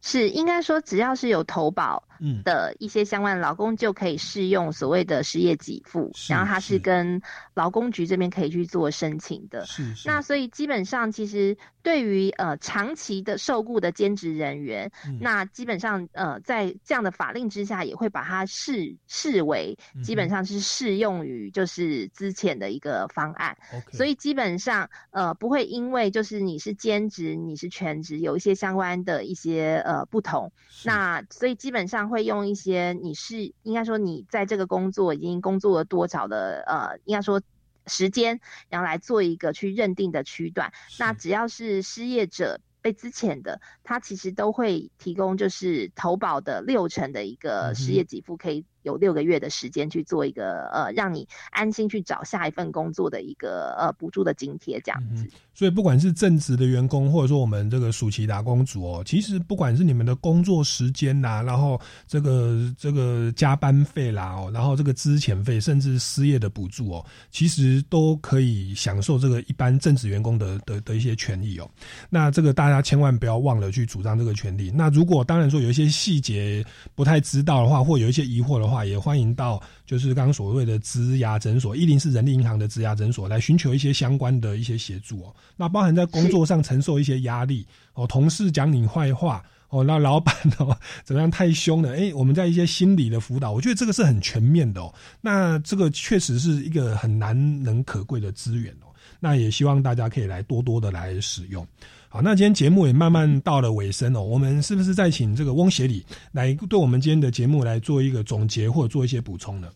S3: 是应该说，只要是有投保
S1: 嗯
S3: 的一些相关的劳工，就可以适用所谓的失业给付，然后它是跟劳工局这边可以去做申请的。
S1: 是是
S3: 那所以基本上，其实对于呃长期的受雇的兼职人员，
S1: 嗯
S3: 那基本上呃在这样的法令之下，也会把它视视为
S1: 嗯
S3: 基本上是适用于就是资遣的一个方案。所以基本上呃不会因为就是你是兼职，你是全职，有一些相关的一些呃不同。那所以基本上会用一些你是应该说你在这个工作已经工作了多少的呃，应该说时间，然后来做一个去认定的区段。那只要是失业者。被资遣的，他其实都会提供就是投保的六成的一个失业给付，可以有六个月的时间去做一个呃，让你安心去找下一份工作的一个呃补助的津贴这样子。
S1: 所以不管是正职的员工，或者说我们这个暑期打工族哦，其实不管是你们的工作时间呐，然后这个这个加班费啦哦，然后这个资遣费，甚至失业的补助哦，其实都可以享受这个一般正职员工的的的一些权益哦。那这个大家千万不要忘了去主张这个权利。那如果当然说有一些细节不太知道的话，或有一些疑惑的话，也欢迎到就是刚刚所谓的职牙诊所，一零四人力银行的职牙诊所来寻求一些相关的一些协助哦。那包含在工作上承受一些压力哦，同事讲你坏话哦，那老板哦怎么样太凶了？哎，我们在一些心理的辅导，我觉得这个是很全面的哦。那这个确实是一个很难能可贵的资源哦。那也希望大家可以来多多的来使用。好，那今天节目也慢慢到了尾声哦，我们是不是再请这个翁协理来对我们今天的节目来做一个总结或者做一些补充呢？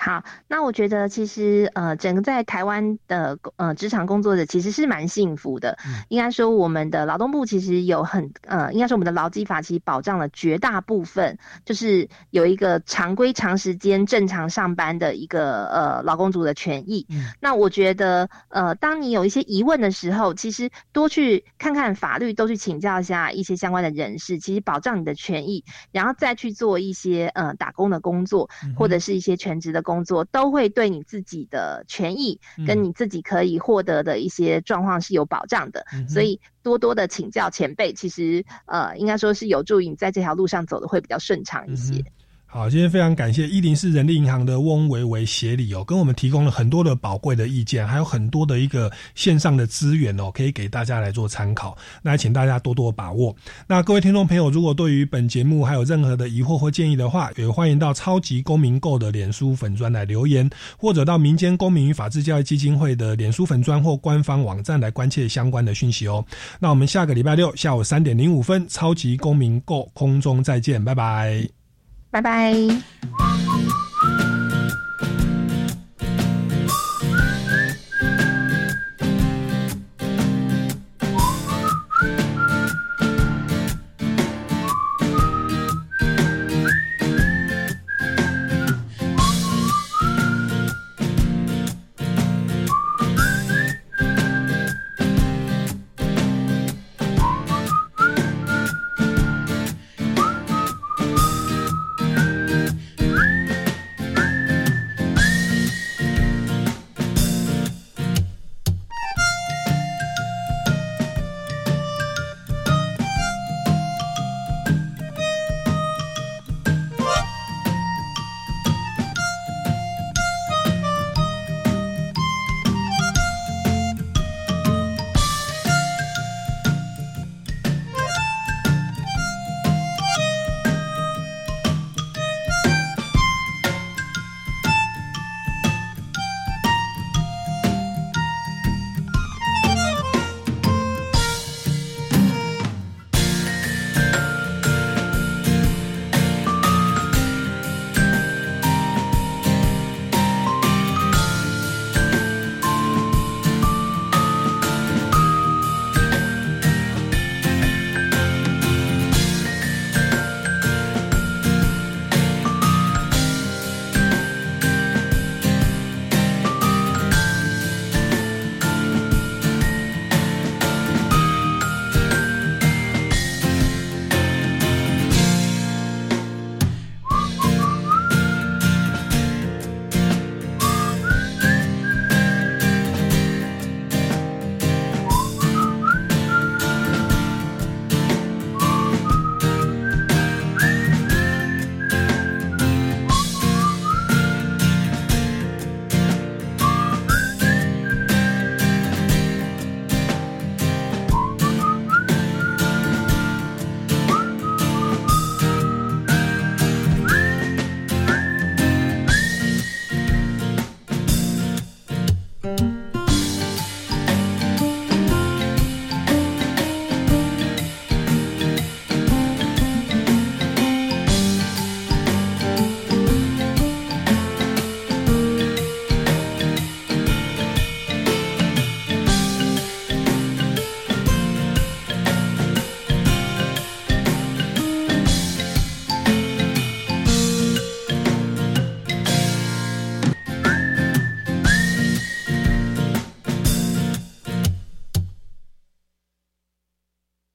S3: 好，那我觉得其实呃，整个在台湾的呃职场工作者其实是蛮幸福的。嗯应该说，我们的劳动部其实有很呃，应该说我们的劳基法其实保障了绝大部分，就是有一个常规长时间正常上班的一个呃劳工族的权益。嗯那我觉得呃，当你有一些疑问的时候，其实多去看看法律，多去请教一下一些相关的人士，其实保障你的权益，然后再去做一些呃打工的工作，或者是一些全职的。工作都会对你自己的权益跟你自己可以获得的一些状况是有保障的，所以多多的请教前辈，其实呃应该说是有助于你在这条路上走的会比较顺畅一些。
S1: 好，今天非常感谢一零四人力银行的翁维维协理哦，跟我们提供了很多的宝贵的意见，还有很多的一个线上的资源哦，可以给大家来做参考。那请大家多多把握。那各位听众朋友，如果对于本节目还有任何的疑惑或建议的话，也欢迎到超级公民购的脸书粉专来留言，或者到民间公民与法治教育基金会的脸书粉专或官方网站来关切相关的讯息哦。那我们下个礼拜六下午三点零五分，超级公民购空中再见，拜拜。
S3: 拜拜。